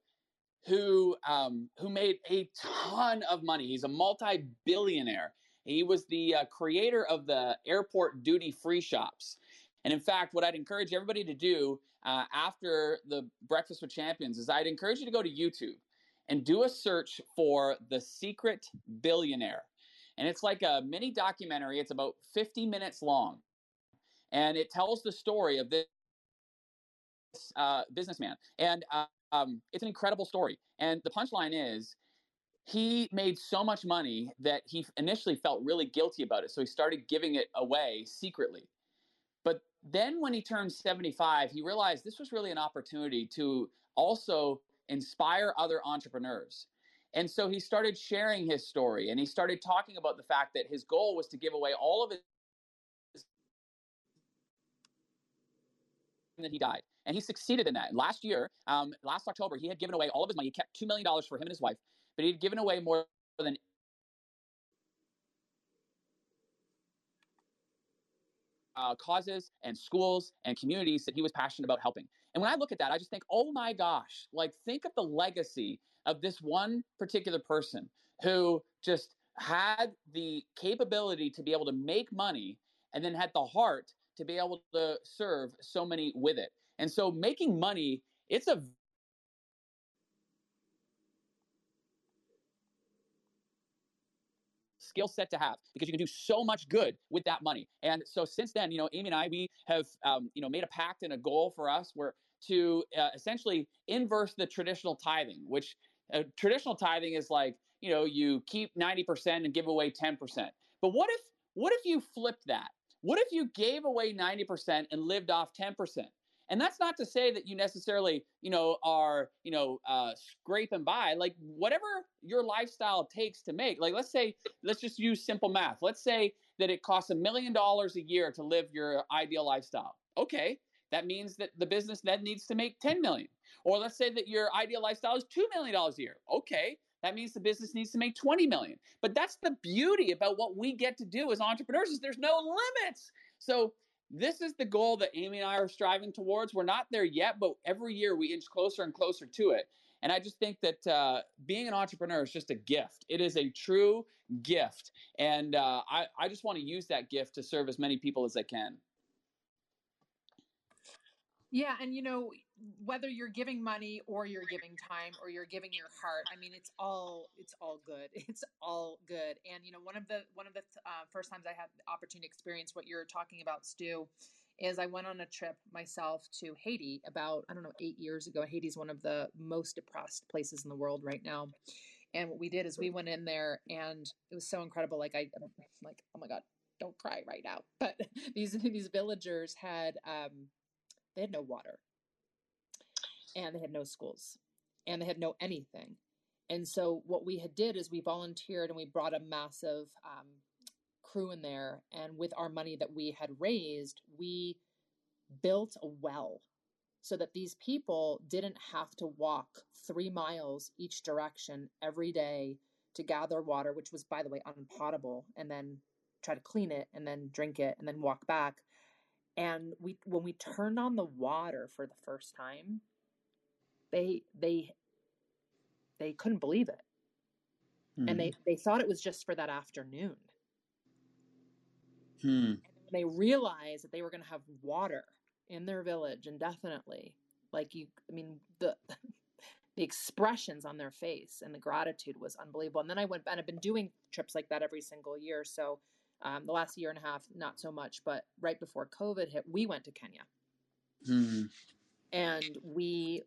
who um, who made a ton of money. He's a multi-billionaire. He was the uh, creator of the airport duty free shops. And in fact, what I'd encourage everybody to do uh, after the Breakfast with Champions is I'd encourage you to go to YouTube and do a search for The Secret Billionaire. And it's like a mini documentary, it's about 50 minutes long. And it tells the story of this uh, businessman. And uh, um, it's an incredible story. And the punchline is he made so much money that he initially felt really guilty about it. So he started giving it away secretly. But then when he turned 75, he realized this was really an opportunity to also inspire other entrepreneurs. And so he started sharing his story and he started talking about the fact that his goal was to give away all of his that he died. And he succeeded in that. Last year, um, last October, he had given away all of his money. He kept $2 million for him and his wife, but he'd given away more than uh, causes and schools and communities that he was passionate about helping. And when I look at that, I just think, oh my gosh, like think of the legacy of this one particular person who just had the capability to be able to make money and then had the heart to be able to serve so many with it. And so making money, it's a skill set to have because you can do so much good with that money. And so since then, you know, Amy and I, we have, um, you know, made a pact and a goal for us where to uh, essentially inverse the traditional tithing, which uh, traditional tithing is like, you know, you keep 90% and give away 10%. But what if, what if you flipped that? What if you gave away 90% and lived off 10%? And that's not to say that you necessarily, you know, are, you know, uh, scraping by. Like whatever your lifestyle takes to make. Like let's say, let's just use simple math. Let's say that it costs a million dollars a year to live your ideal lifestyle. Okay, that means that the business then needs to make 10 million. Or let's say that your ideal lifestyle is $2 million a year. Okay, that means the business needs to make 20 million. But that's the beauty about what we get to do as entrepreneurs is there's no limits. So this is the goal that Amy and I are striving towards. We're not there yet, but every year we inch closer and closer to it. And I just think that uh, being an entrepreneur is just a gift. It is a true gift. And uh, I, I just want to use that gift to serve as many people as I can. Yeah, and you know, whether you're giving money or you're giving time or you're giving your heart, I mean, it's all it's all good. It's all good. And you know, one of the one of the uh, first times I had the opportunity to experience what you're talking about, Stu, is I went on a trip myself to Haiti about I don't know eight years ago. Haiti's one of the most depressed places in the world right now. And what we did is we went in there, and it was so incredible. Like I, like oh my god, don't cry right now. But these these villagers had. um they had no water and they had no schools and they had no anything. And so what we had did is we volunteered and we brought a massive um, crew in there. And with our money that we had raised, we built a well so that these people didn't have to walk three miles each direction every day to gather water, which was, by the way, unpotable, and then try to clean it and then drink it and then walk back and we when we turned on the water for the first time they they they couldn't believe it hmm. and they hmm. they thought it was just for that afternoon hmm. they realized that they were going to have water in their village indefinitely like you i mean the the expressions on their face and the gratitude was unbelievable and then i went and i've been doing trips like that every single year so Um, the last year and a half, not so much, but right before COVID hit, we went to Kenya. Mm-hmm. And we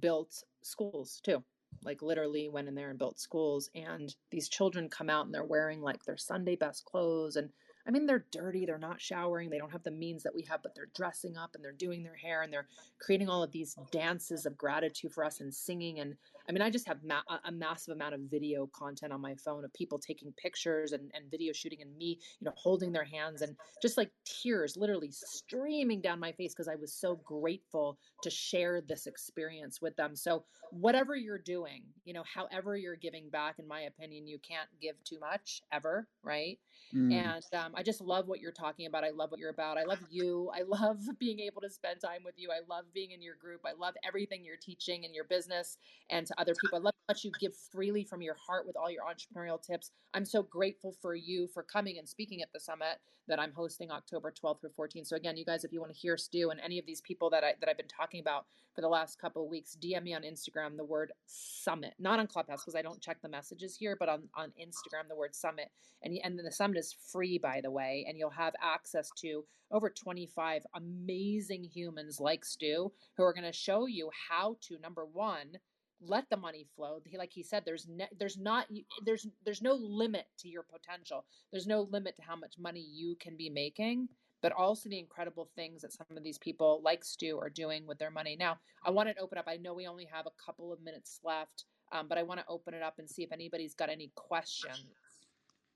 built schools too. Like literally went in there and built schools. And these children come out and they're wearing like their Sunday best clothes and I mean, they're dirty, they're not showering, they don't have the means that we have, but they're dressing up and they're doing their hair and they're creating all of these dances of gratitude for us and singing. And I mean, I just have ma- a massive amount of video content on my phone of people taking pictures and, and video shooting and me, you know, holding their hands and just like tears literally streaming down my face because I was so grateful to share this experience with them. So, whatever you're doing, you know, however you're giving back, in my opinion, you can't give too much ever, right? Mm. And um, I just love what you're talking about. I love what you're about. I love you. I love being able to spend time with you. I love being in your group. I love everything you're teaching in your business and to other people. I love how you give freely from your heart with all your entrepreneurial tips. I'm so grateful for you for coming and speaking at the summit that I'm hosting October 12th through 14th. So again, you guys, if you want to hear Stu and any of these people that I that I've been talking about for the last couple of weeks, DM me on Instagram the word summit, not on Clubhouse because I don't check the messages here, but on on Instagram the word summit. And and the summit is free by the way, and you'll have access to over 25 amazing humans like Stu who are going to show you how to number 1 let the money flow. Like he said there's ne- there's not there's there's no limit to your potential. There's no limit to how much money you can be making but also the incredible things that some of these people like stu are doing with their money. Now i want to open up i know we only have a couple of minutes left um, but i want to open it up and see if anybody's got any questions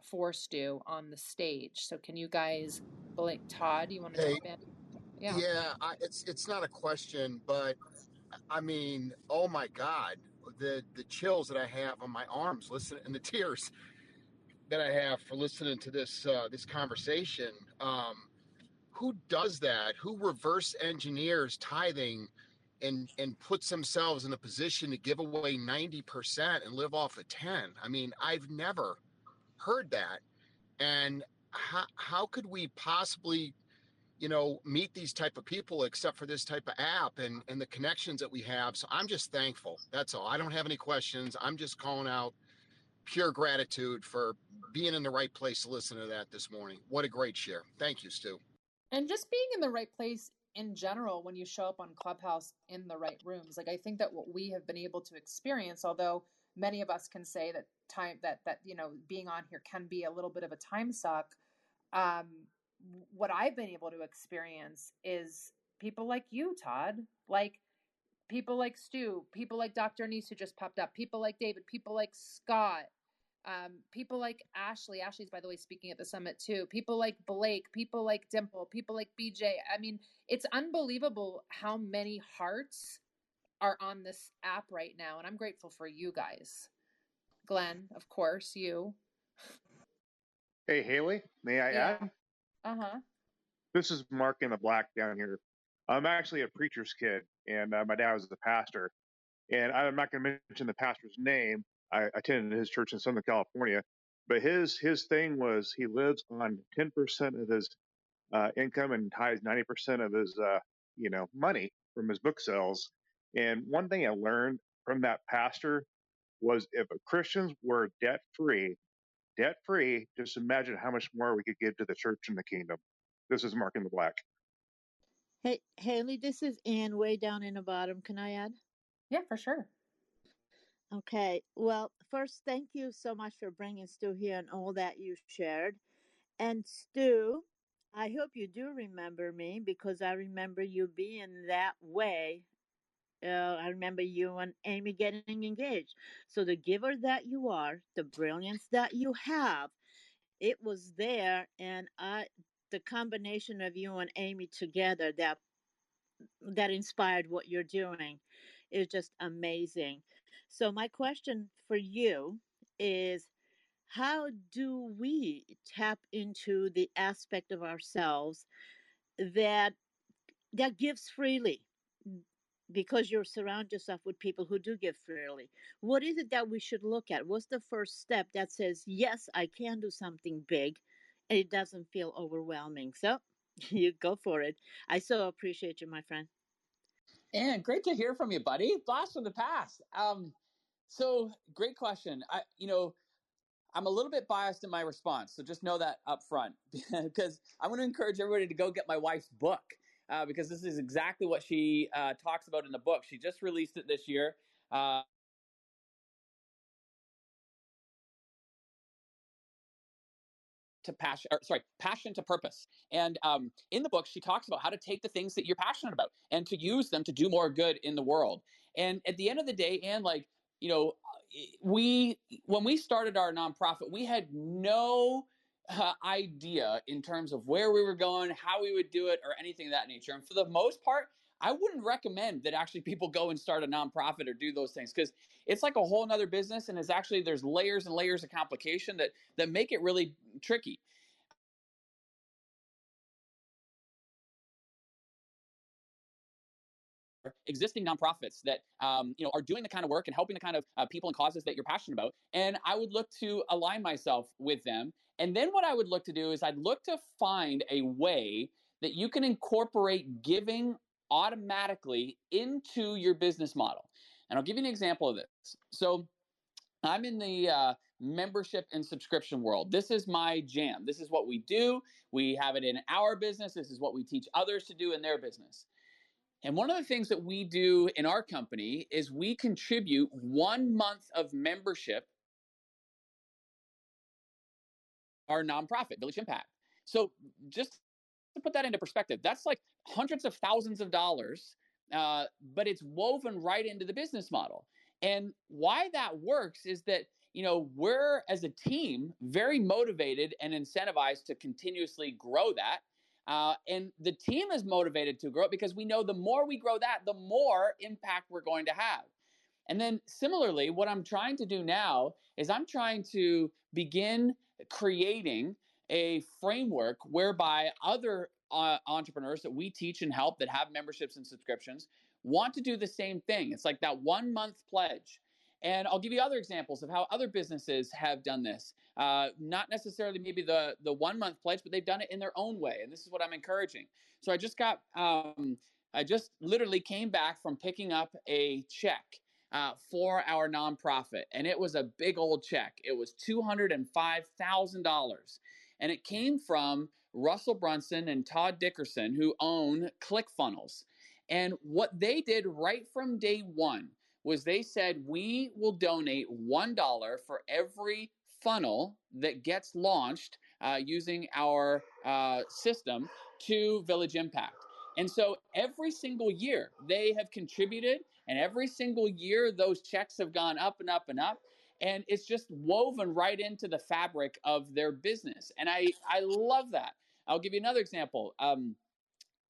for stu on the stage. So can you guys blake todd you want to hey, jump in? Yeah. Yeah I, it's it's not a question but I mean, oh my God, the the chills that I have on my arms, listening, and the tears that I have for listening to this uh, this conversation. Um, who does that? Who reverse engineers tithing and and puts themselves in a position to give away ninety percent and live off of ten? I mean, I've never heard that. And how how could we possibly you know meet these type of people except for this type of app and and the connections that we have so i'm just thankful that's all i don't have any questions i'm just calling out pure gratitude for being in the right place to listen to that this morning what a great share thank you stu. And just being in the right place in general when you show up on clubhouse in the right rooms like i think that what we have been able to experience although many of us can say that time that that you know being on here can be a little bit of a time suck um what I've been able to experience is people like you, Todd, like people like Stu, people like Dr. Anise who just popped up, people like David, people like Scott, um, people like Ashley. Ashley's, by the way, speaking at the summit too. People like Blake, people like Dimple, people like BJ. I mean, it's unbelievable how many hearts are on this app right now. And I'm grateful for you guys. Glenn, of course, you. Hey, Haley, may I yeah. add? Uh huh. This is Mark in the Black down here. I'm actually a preacher's kid, and uh, my dad was the pastor. And I'm not going to mention the pastor's name. I attended his church in Southern California, but his his thing was he lives on 10% of his uh, income and ties 90% of his uh, you know money from his book sales. And one thing I learned from that pastor was if Christians were debt free, debt free, just imagine how much more we could give to the church and the kingdom. This is Mark in the Black. Hey, Haley, this is Ann way down in the bottom. Can I add? Yeah, for sure. Okay. Well, first, thank you so much for bringing Stu here and all that you shared. And Stu, I hope you do remember me because I remember you being that way uh, I remember you and Amy getting engaged. So the giver that you are, the brilliance that you have, it was there, and I, the combination of you and Amy together that that inspired what you're doing is just amazing. So my question for you is how do we tap into the aspect of ourselves that that gives freely because you surround yourself with people who do give freely. What is it that we should look at? What's the first step that says, yes, I can do something big and it doesn't feel overwhelming? So you go for it. I so appreciate you, my friend. And great to hear from you, buddy. Blast from the past. Um, so great question. I, you know, I'm a little bit biased in my response, so just know that up front because I want to encourage everybody to go get my wife's book uh, because this is exactly what she uh, talks about in the book. She just released it this year. Uh, to passion or sorry passion to purpose and um, in the book she talks about how to take the things that you're passionate about and to use them to do more good in the world and at the end of the day and like you know we when we started our nonprofit we had no idea in terms of where we were going how we would do it or anything of that nature and for the most part I wouldn't recommend that actually people go and start a nonprofit or do those things because it's like a whole nother business and it's actually there's layers and layers of complication that that make it really tricky. existing nonprofits that um, you know are doing the kind of work and helping the kind of uh, people and causes that you're passionate about and i would look to align myself with them and then what i would look to do is i'd look to find a way that you can incorporate giving automatically into your business model. And I'll give you an example of this. So I'm in the uh, membership and subscription world. This is my jam. This is what we do. We have it in our business. This is what we teach others to do in their business. And one of the things that we do in our company is we contribute one month of membership our nonprofit, Village Impact. So just to put that into perspective, that's like hundreds of thousands of dollars, uh, but it's woven right into the business model. And why that works is that you know we're as a team very motivated and incentivized to continuously grow that. Uh, and the team is motivated to grow it because we know the more we grow that, the more impact we're going to have. And then similarly, what I'm trying to do now is I'm trying to begin creating a framework whereby other uh, entrepreneurs that we teach and help that have memberships and subscriptions want to do the same thing. It's like that one month pledge. And I'll give you other examples of how other businesses have done this. Uh, not necessarily maybe the the one month pledge, but they've done it in their own way. And this is what I'm encouraging. So I just got, um, I just literally came back from picking up a check uh, for our nonprofit, and it was a big old check. It was two hundred and five thousand dollars, and it came from Russell Brunson and Todd Dickerson, who own ClickFunnels. And what they did right from day one was they said, We will donate $1 for every funnel that gets launched uh, using our uh, system to Village Impact. And so every single year they have contributed, and every single year those checks have gone up and up and up. And it's just woven right into the fabric of their business. And i i love that. I'll give you another example. Um,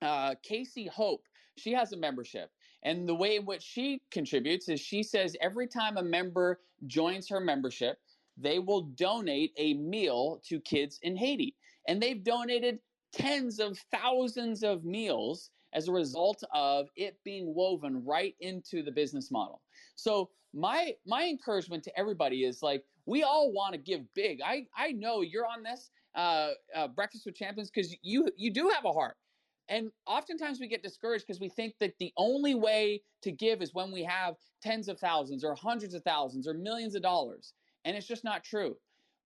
uh, casey hope she has a membership. And the way in which she contributes is she says every time a member joins her membership they will donate a meal to kids in haiti. And they've donated tens of thousands of meals as a result of it being woven right into the business model so my my encouragement to everybody is like we all want to give big. I I know you're on this uh, uh, breakfast with champions because you you do have a heart. And oftentimes we get discouraged because we think that the only way to give is when we have tens of thousands or hundreds of thousands or millions of dollars. And it's just not true.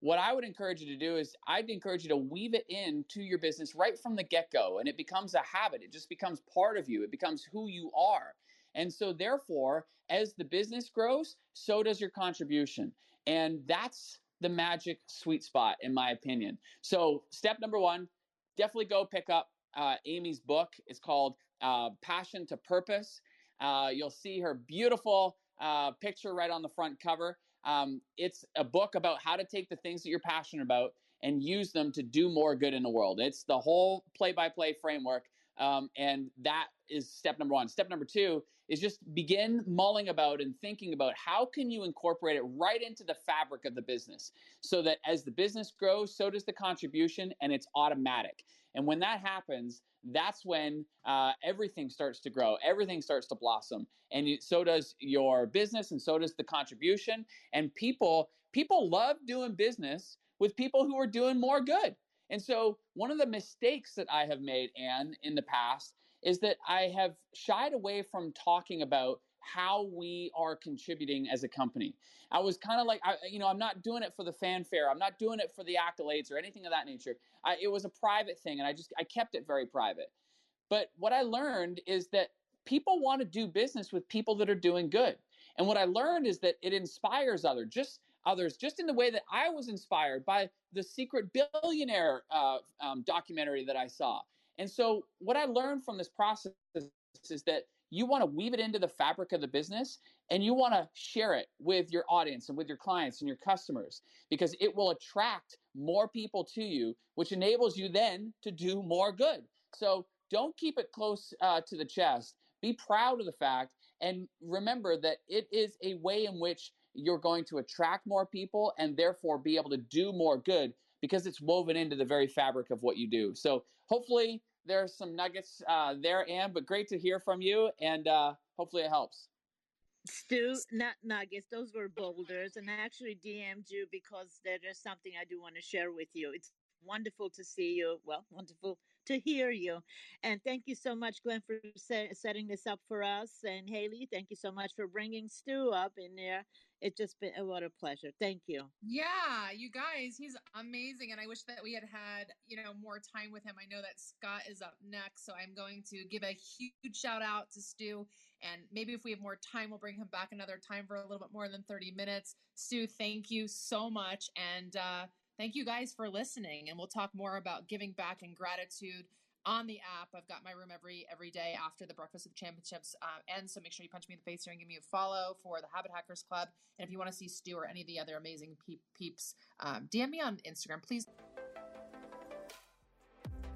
What I would encourage you to do is I'd encourage you to weave it into your business right from the get go. And it becomes a habit, it just becomes part of you, it becomes who you are. And so, therefore, as the business grows, so does your contribution. And that's the magic sweet spot, in my opinion. So, step number one definitely go pick up uh, Amy's book. It's called uh, Passion to Purpose. Uh, you'll see her beautiful uh, picture right on the front cover. Um, it's a book about how to take the things that you're passionate about and use them to do more good in the world. It's the whole play by play framework. Um, and that is step number one. Step number two is just begin mulling about and thinking about how can you incorporate it right into the fabric of the business so that as the business grows so does the contribution and it's automatic and when that happens that's when uh, everything starts to grow. Everything starts to blossom. And so does your business and so does the contribution. And people people love doing business with people who are doing more good. And so one of the mistakes that i have made anne in the past is that I have shied away from talking about how we are contributing as a company. I was kind of like, I, you know, I'm not doing it for the fanfare. I'm not doing it for the accolades or anything of that nature. I, it was a private thing, and I just I kept it very private. But what I learned is that people want to do business with people that are doing good. And what I learned is that it inspires others, just others, just in the way that I was inspired by the Secret Billionaire uh, um, documentary that I saw. And so, what I learned from this process is that you want to weave it into the fabric of the business and you want to share it with your audience and with your clients and your customers because it will attract more people to you, which enables you then to do more good. So, don't keep it close uh, to the chest. Be proud of the fact and remember that it is a way in which you're going to attract more people and therefore be able to do more good because it's woven into the very fabric of what you do. So hopefully there's some nuggets uh, there, Anne, but great to hear from you and uh, hopefully it helps. Stu, not nuggets, those were boulders. And I actually DM'd you because there is something I do want to share with you. It's wonderful to see you. Well, wonderful to hear you. And thank you so much, Glenn, for set, setting this up for us. And Haley, thank you so much for bringing Stu up in there. It's just been a lot of pleasure. Thank you. Yeah, you guys, he's amazing, and I wish that we had had you know more time with him. I know that Scott is up next, so I'm going to give a huge shout out to Stu. And maybe if we have more time, we'll bring him back another time for a little bit more than 30 minutes. Stu, thank you so much, and uh, Thank you guys for listening, and we'll talk more about giving back and gratitude on the app. I've got my room every every day after the Breakfast with Championships uh, ends, so make sure you punch me in the face here and give me a follow for the Habit Hackers Club. And if you want to see Stu or any of the other amazing peep, peeps, um, DM me on Instagram, please.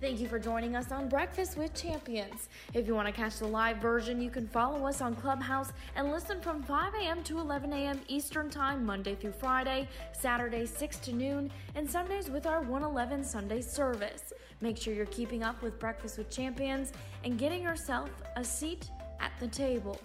Thank you for joining us on Breakfast with Champions. If you want to catch the live version, you can follow us on Clubhouse and listen from 5 a.m. to 11 a.m. Eastern Time, Monday through Friday, Saturday 6 to noon, and Sundays with our 111 Sunday service. Make sure you're keeping up with Breakfast with Champions and getting yourself a seat at the table.